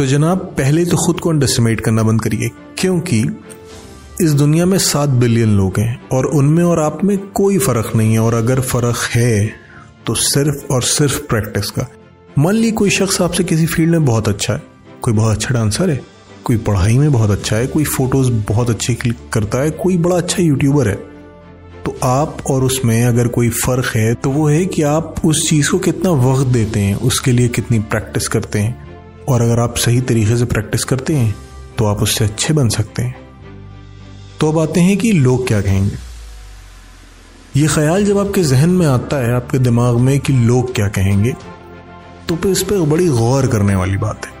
तो जनाब, पहले तो खुद को अंडरस्टिमेट करना बंद करिए, क्योंकि इस दुनिया में सात बिलियन लोग हैं और उनमें और आप में कोई फ़र्क नहीं है और अगर फ़र्क है तो सिर्फ़ और सिर्फ़ प्रैक्टिस का। मान ली कोई शख्स आपसे किसी फ़ील्ड में बहुत अच्छा है, कोई बहुत अच्छा डांसर है, कोई पढ़ाई में बहुत अच्छा है, कोई फ़ोटोज़ बहुत अच्छे क्लिक करता है, कोई बड़ा अच्छा यूट्यूबर है तो आप और उसमें अगर कोई फ़र्क है तो वो है कि आप उस चीज़ को कितना वक्त देते हैं, उसके लिए कितनी प्रैक्टिस करते हैं। और अगर आप सही तरीके से प्रैक्टिस करते हैं तो आप उससे अच्छे बन सकते हैं। तो अब आते हैं कि लोग क्या कहेंगे। ये ख्याल जब आपके जहन में आता है, आपके दिमाग में कि लोग क्या कहेंगे तो फिर इस पर बड़ी गौर करने वाली बात है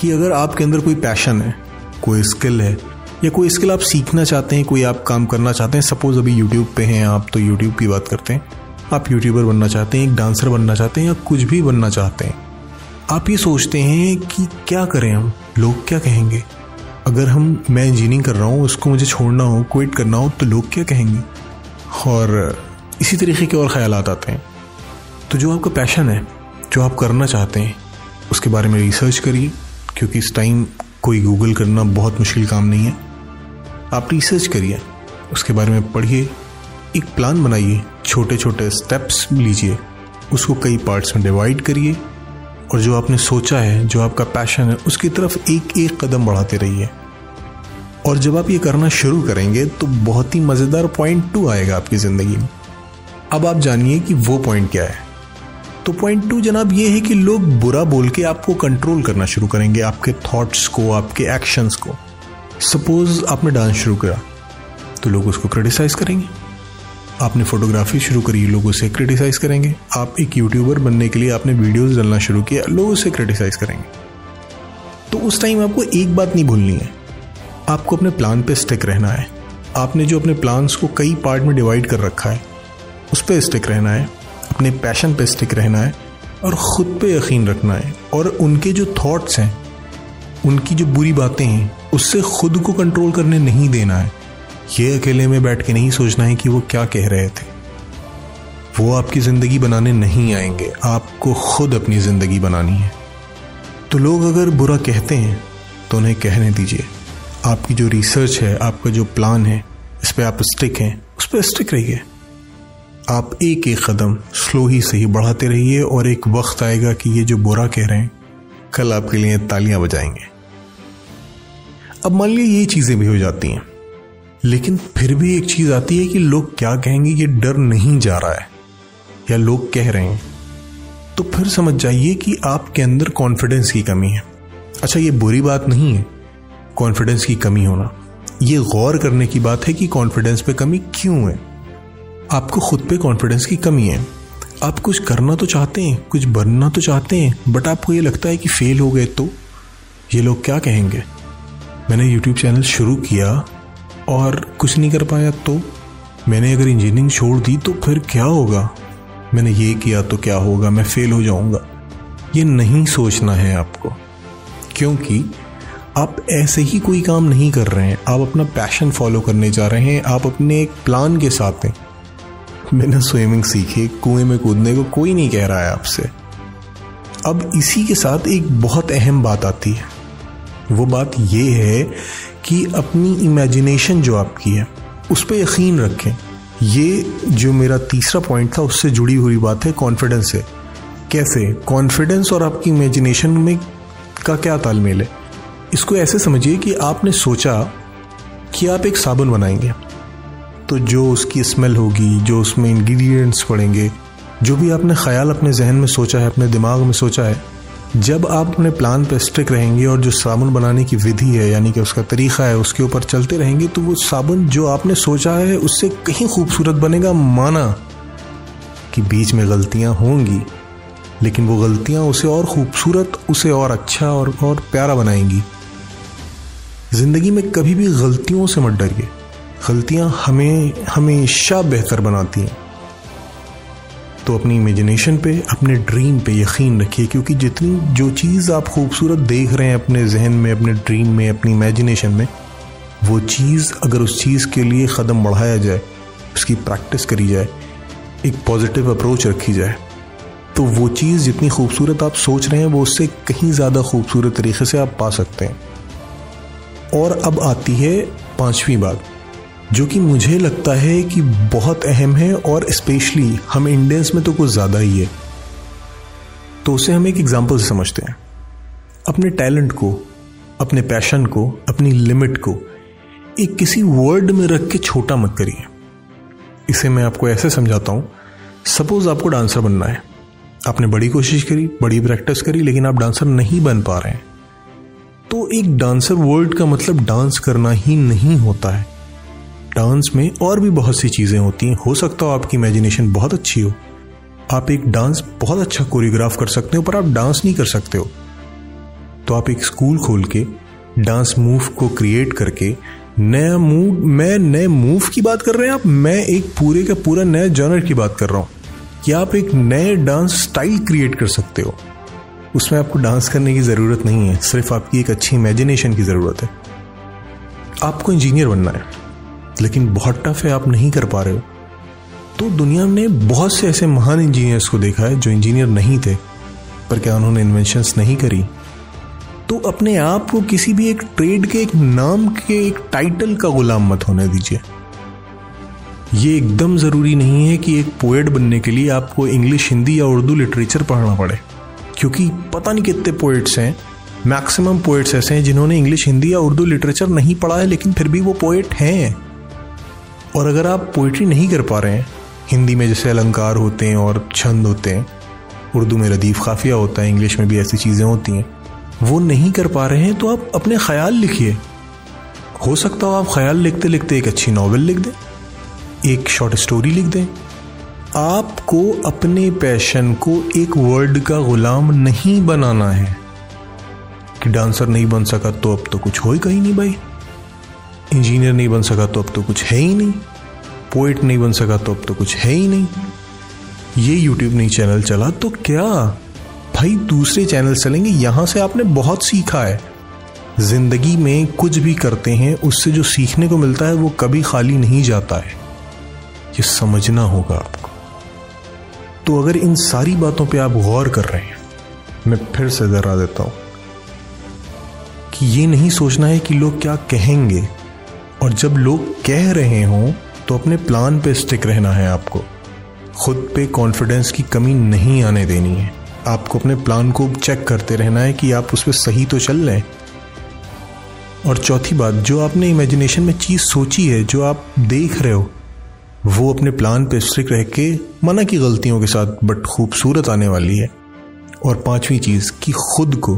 कि अगर आपके अंदर कोई पैशन है, कोई स्किल है, या कोई स्किल आप सीखना चाहते हैं, कोई आप काम करना चाहते हैं सपोज़ अभी यूट्यूब पे हैं, आप तो यूट्यूब की बात करते हैं, आप यूट्यूबर बनना चाहते हैं, एक डांसर बनना चाहते हैं, या कुछ भी बनना चाहते हैं आप ये सोचते हैं कि क्या करें हम? लोग क्या कहेंगे? अगर हम, मैं इंजीनियरिंग कर रहा हूँ, उसको मुझे छोड़ना हो क्विट करना हो तो लोग क्या कहेंगे? और, इसी तरीके के और ख्याल आते हैं। तो जो आपका पैशन है, जो आप करना चाहते हैं, उसके बारे में रिसर्च करिए, क्योंकि इस टाइम कोई गूगल करना बहुत मुश्किल काम नहीं है। आप रिसर्च करिए, उसके बारे में पढ़िए, एक प्लान बनाइए छोटे छोटे स्टेप्स लीजिए, उसको कई पार्ट्स में डिवाइड करिए और जो आपने सोचा है, जो आपका पैशन है, उसकी तरफ़ एक एक कदम बढ़ाते रहिए। और जब आप ये करना शुरू करेंगे तो बहुत ही मज़ेदार पॉइंट टू आएगा आपकी ज़िंदगी में। अब आप जानिए कि वो पॉइंट क्या है। तो पॉइंट टू जनाब ये है कि लोग बुरा बोल के आपको कंट्रोल करना शुरू करेंगे, आपके थॉट्स को, आपके एक्शंस को। सपोज़ आपने डांस शुरू करा तो लोग उसको क्रिटिसाइज करेंगे। आपने फोटोग्राफी शुरू करी, लोग उसे क्रिटिसाइज करेंगे। आप एक यूट्यूबर बनने के लिए आपने वीडियोस डालना शुरू किया, लोग उसे क्रिटिसाइज करेंगे। तो उस टाइम आपको एक बात नहीं भूलनी है। आपको अपने प्लान पे स्टिक रहना है। आपने जो अपने प्लान्स को कई पार्ट में डिवाइड कर रखा है, उस पर स्टिक रहना है, अपने पैशन पे स्टिक रहना है और ख़ुद पे यकीन रखना है। और उनके जो थॉट्स हैं, उनकी जो बुरी बातें हैं, उससे खुद को कंट्रोल करने नहीं देना है। ये अकेले में बैठ के नहीं सोचना है कि वो क्या कह रहे थे। वो आपकी ज़िंदगी बनाने नहीं आएँगे, आपको खुद अपनी ज़िंदगी बनानी है। तो लोग अगर बुरा कहते हैं तो उन्हें कहने दीजिए। आपकी जो रिसर्च है, आपका जो प्लान है, इस पर आप स्टिक हैं, उस पर स्टिक रहिए। आप एक एक कदम स्लो ही सही बढ़ाते रहिए और एक वक्त आएगा कि ये जो बुरा कह रहे हैं, कल आपके लिए तालियाँ बजाएँगे। अब मान लीजिए ये चीज़ें भी हो जाती हैं। लेकिन फिर भी एक चीज़ आती है कि लोग क्या कहेंगे ये डर नहीं जा रहा है, या लोग कह रहे हैं। तो फिर समझ जाइए कि आपके अंदर कॉन्फिडेंस की कमी है। अच्छा ये बुरी बात नहीं है कॉन्फिडेंस की कमी होना। ये गौर करने की बात है कि कॉन्फिडेंस पे कमी क्यों है? आपको खुद पे कॉन्फिडेंस की कमी है। आप कुछ करना तो चाहते हैं, कुछ बनना तो चाहते हैं बट आपको ये लगता है कि फेल हो गए तो? ये लोग क्या कहेंगे? मैंने यूट्यूब चैनल शुरू किया और कुछ नहीं कर पाया तो? मैंने अगर इंजीनियरिंग छोड़ दी तो फिर क्या होगा? मैंने ये किया तो क्या होगा? मैं फेल हो जाऊँगा। ये नहीं सोचना है आपको। क्योंकि आप ऐसे ही कोई काम नहीं कर रहे हैं। आप अपना पैशन फॉलो करने जा रहे हैं। आप अपने एक प्लान के साथ हैं। मैंने स्विमिंग सीखी, कुएँ में कूदने को कोई नहीं कह रहा है आपसे। अब इसी के साथ एक बहुत अहम बात आती है। वो बात ये है कि अपनी इमेजिनेशन जो आपकी है, उस पर यकीन रखें। ये जो मेरा तीसरा पॉइंट था, उससे जुड़ी हुई बात है कॉन्फिडेंस से। कैसे? कॉन्फिडेंस और आपकी इमेजिनेशन में का क्या तालमेल है? इसको ऐसे समझिए कि आपने सोचा कि आप एक साबुन बनाएँगे। तो जो उसकी स्मेल होगी, जो उसमें इंग्रेडिएंट्स पड़ेंगे, जो भी आपने ख्याल अपने जहन में सोचा है, अपने दिमाग में सोचा है जब आप अपने प्लान पर स्टिक रहेंगे और जो साबुन बनाने की विधि है, यानी कि उसका तरीका है, उसके ऊपर चलते रहेंगे तो वो साबुन जो आपने सोचा है, उससे कहीं खूबसूरत बनेगा, माना कि बीच में गलतियाँ होंगी, लेकिन वो गलतियाँ उसे और खूबसूरत, उसे और अच्छा और और प्यारा बनाएँगी। ज़िंदगी में कभी भी गलतियों से मत डरिए। गलतियाँ हमें, हमेशा बेहतर बनाती हैं। तो अपनी इमेजिनेशन पे, अपने ड्रीम पे यकीन रखिए, क्योंकि जितनी जो चीज़ आप खूबसूरत देख रहे हैं अपने जहन में, अपने ड्रीम में, अपनी इमेजिनेशन में, वो चीज़ अगर उस चीज़ के लिए क़दम बढ़ाया जाए, उसकी प्रैक्टिस करी जाए, एक पॉजिटिव अप्रोच रखी जाए तो वो चीज़ जितनी खूबसूरत आप सोच रहे हैं, वो उससे कहीं ज़्यादा खूबसूरत तरीके से आप पा सकते हैं। और अब आती है पांचवी बात। जो कि मुझे लगता है कि बहुत अहम है और स्पेशली हम इंडियंस में तो कुछ ज़्यादा ही है। तो उसे हम एक एग्ज़ाम्पल से समझते हैं। अपने टैलेंट को, अपने पैशन को, अपनी लिमिट को एक किसी वर्ड में रख के छोटा मत करिए। इसे मैं आपको ऐसे समझाता हूँ। सपोज़ आपको डांसर बनना है। आपने बड़ी कोशिश करी, बड़ी प्रैक्टिस करी, लेकिन आप डांसर नहीं बन पा रहे हैं। तो एक डांसर वर्ड का मतलब डांस करना ही नहीं होता है। डांस में और भी बहुत सी चीज़ें होती हैं। हो सकता हो आपकी इमेजिनेशन बहुत अच्छी हो। आप एक डांस बहुत अच्छा कोरियोग्राफ कर सकते हो, पर आप डांस नहीं कर सकते हो। तो आप एक स्कूल खोल के डांस मूव को क्रिएट करके नया मूव मैं नए मूव की बात कर रहे हैं आप? मैं एक पूरे का पूरा नया जॉनर की बात कर रहा हूँ। कि आप एक नए डांस स्टाइल क्रिएट कर सकते हो? उसमें आपको डांस करने की ज़रूरत नहीं है, सिर्फ़ आपकी एक अच्छी इमेजिनेशन की ज़रूरत है। आपको इंजीनियर बनना है। लेकिन बहुत टफ है, आप नहीं कर पा रहे हो। तो दुनिया ने बहुत से ऐसे महान इंजीनियर्स को देखा है जो इंजीनियर नहीं थे, पर क्या उन्होंने इन्वेंशंस नहीं करी? तो अपने आप को किसी भी एक ट्रेड के, एक नाम के, एक टाइटल का गुलाम मत होने दीजिए। ये एकदम ज़रूरी नहीं है कि एक पोएट बनने के लिए आपको इंग्लिश हिंदी या उर्दू लिटरेचर पढ़ना पड़े, क्योंकि पता नहीं कितने पोएट्स हैं। मैक्सिमम पोएट्स ऐसे हैं जिन्होंने इंग्लिश हिंदी या उर्दू लिटरेचर नहीं पढ़ा है, लेकिन फिर भी वो पोएट हैं। और अगर आप पोइट्री नहीं कर पा रहे हैं, हिंदी में जैसे अलंकार होते हैं और छंद होते हैं, उर्दू में रदीफ काफिया होता है, इंग्लिश में भी ऐसी चीज़ें होती हैं, वो नहीं कर पा रहे हैं तो आप अपने ख्याल लिखिए। हो सकता हो आप ख्याल लिखते लिखते एक अच्छी नावल लिख दें, एक शॉर्ट स्टोरी लिख दें। आपको अपने पैशन को एक वर्ड का गुलाम नहीं बनाना है। कि डांसर नहीं बन सका तो अब तो कुछ हो ही कहीं नहीं भाई। इंजीनियर नहीं बन सका तो अब तो कुछ है ही नहीं। पोइट नहीं बन सका तो अब तो कुछ है ही नहीं। ये यूट्यूब नहीं चैनल चला तो क्या? भाई, दूसरे चैनल चलेंगे, यहाँ से आपने बहुत सीखा है। ज़िंदगी में कुछ भी करते हैं, उससे जो सीखने को मिलता है, वो कभी खाली नहीं जाता है। ये समझना होगा आपको। तो अगर इन सारी बातों पे आप गौर कर रहे हैं, मैं फिर से दोहरा देता हूँ कि ये नहीं सोचना है कि लोग क्या कहेंगे। और जब लोग कह रहे हों तो अपने प्लान पे स्टिक रहना है आपको। खुद पे कॉन्फिडेंस की कमी नहीं आने देनी है। आपको अपने प्लान को चेक करते रहना है कि आप उस पर सही तो चल रहे और चौथी बात, जो आपने इमेजिनेशन में चीज़ सोची है, जो आप देख रहे हो, वो अपने प्लान पे स्ट्रिक रह के मना की गलतियों के साथ बट खूबसूरत आने वाली है। और पांचवी चीज़, कि खुद को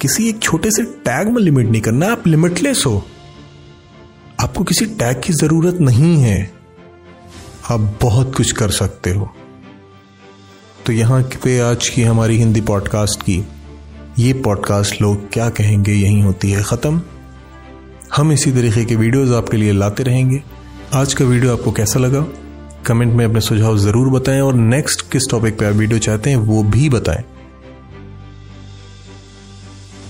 किसी एक छोटे से टैग में लिमिट नहीं करना, आप लिमिटलेस हो। आपको किसी टैग की ज़रूरत नहीं है। आप बहुत कुछ कर सकते हो। तो यहाँ पे आज की हमारी हिंदी पॉडकास्ट की ये पॉडकास्ट लोग क्या कहेंगे, यही होती है ख़त्म। हम इसी तरीके के वीडियोस आपके लिए लाते रहेंगे। आज का वीडियो आपको कैसा लगा? कमेंट में अपने सुझाव ज़रूर बताएँ और नेक्स्ट किस टॉपिक पे आप वीडियो चाहते हैं वो भी बताएँ।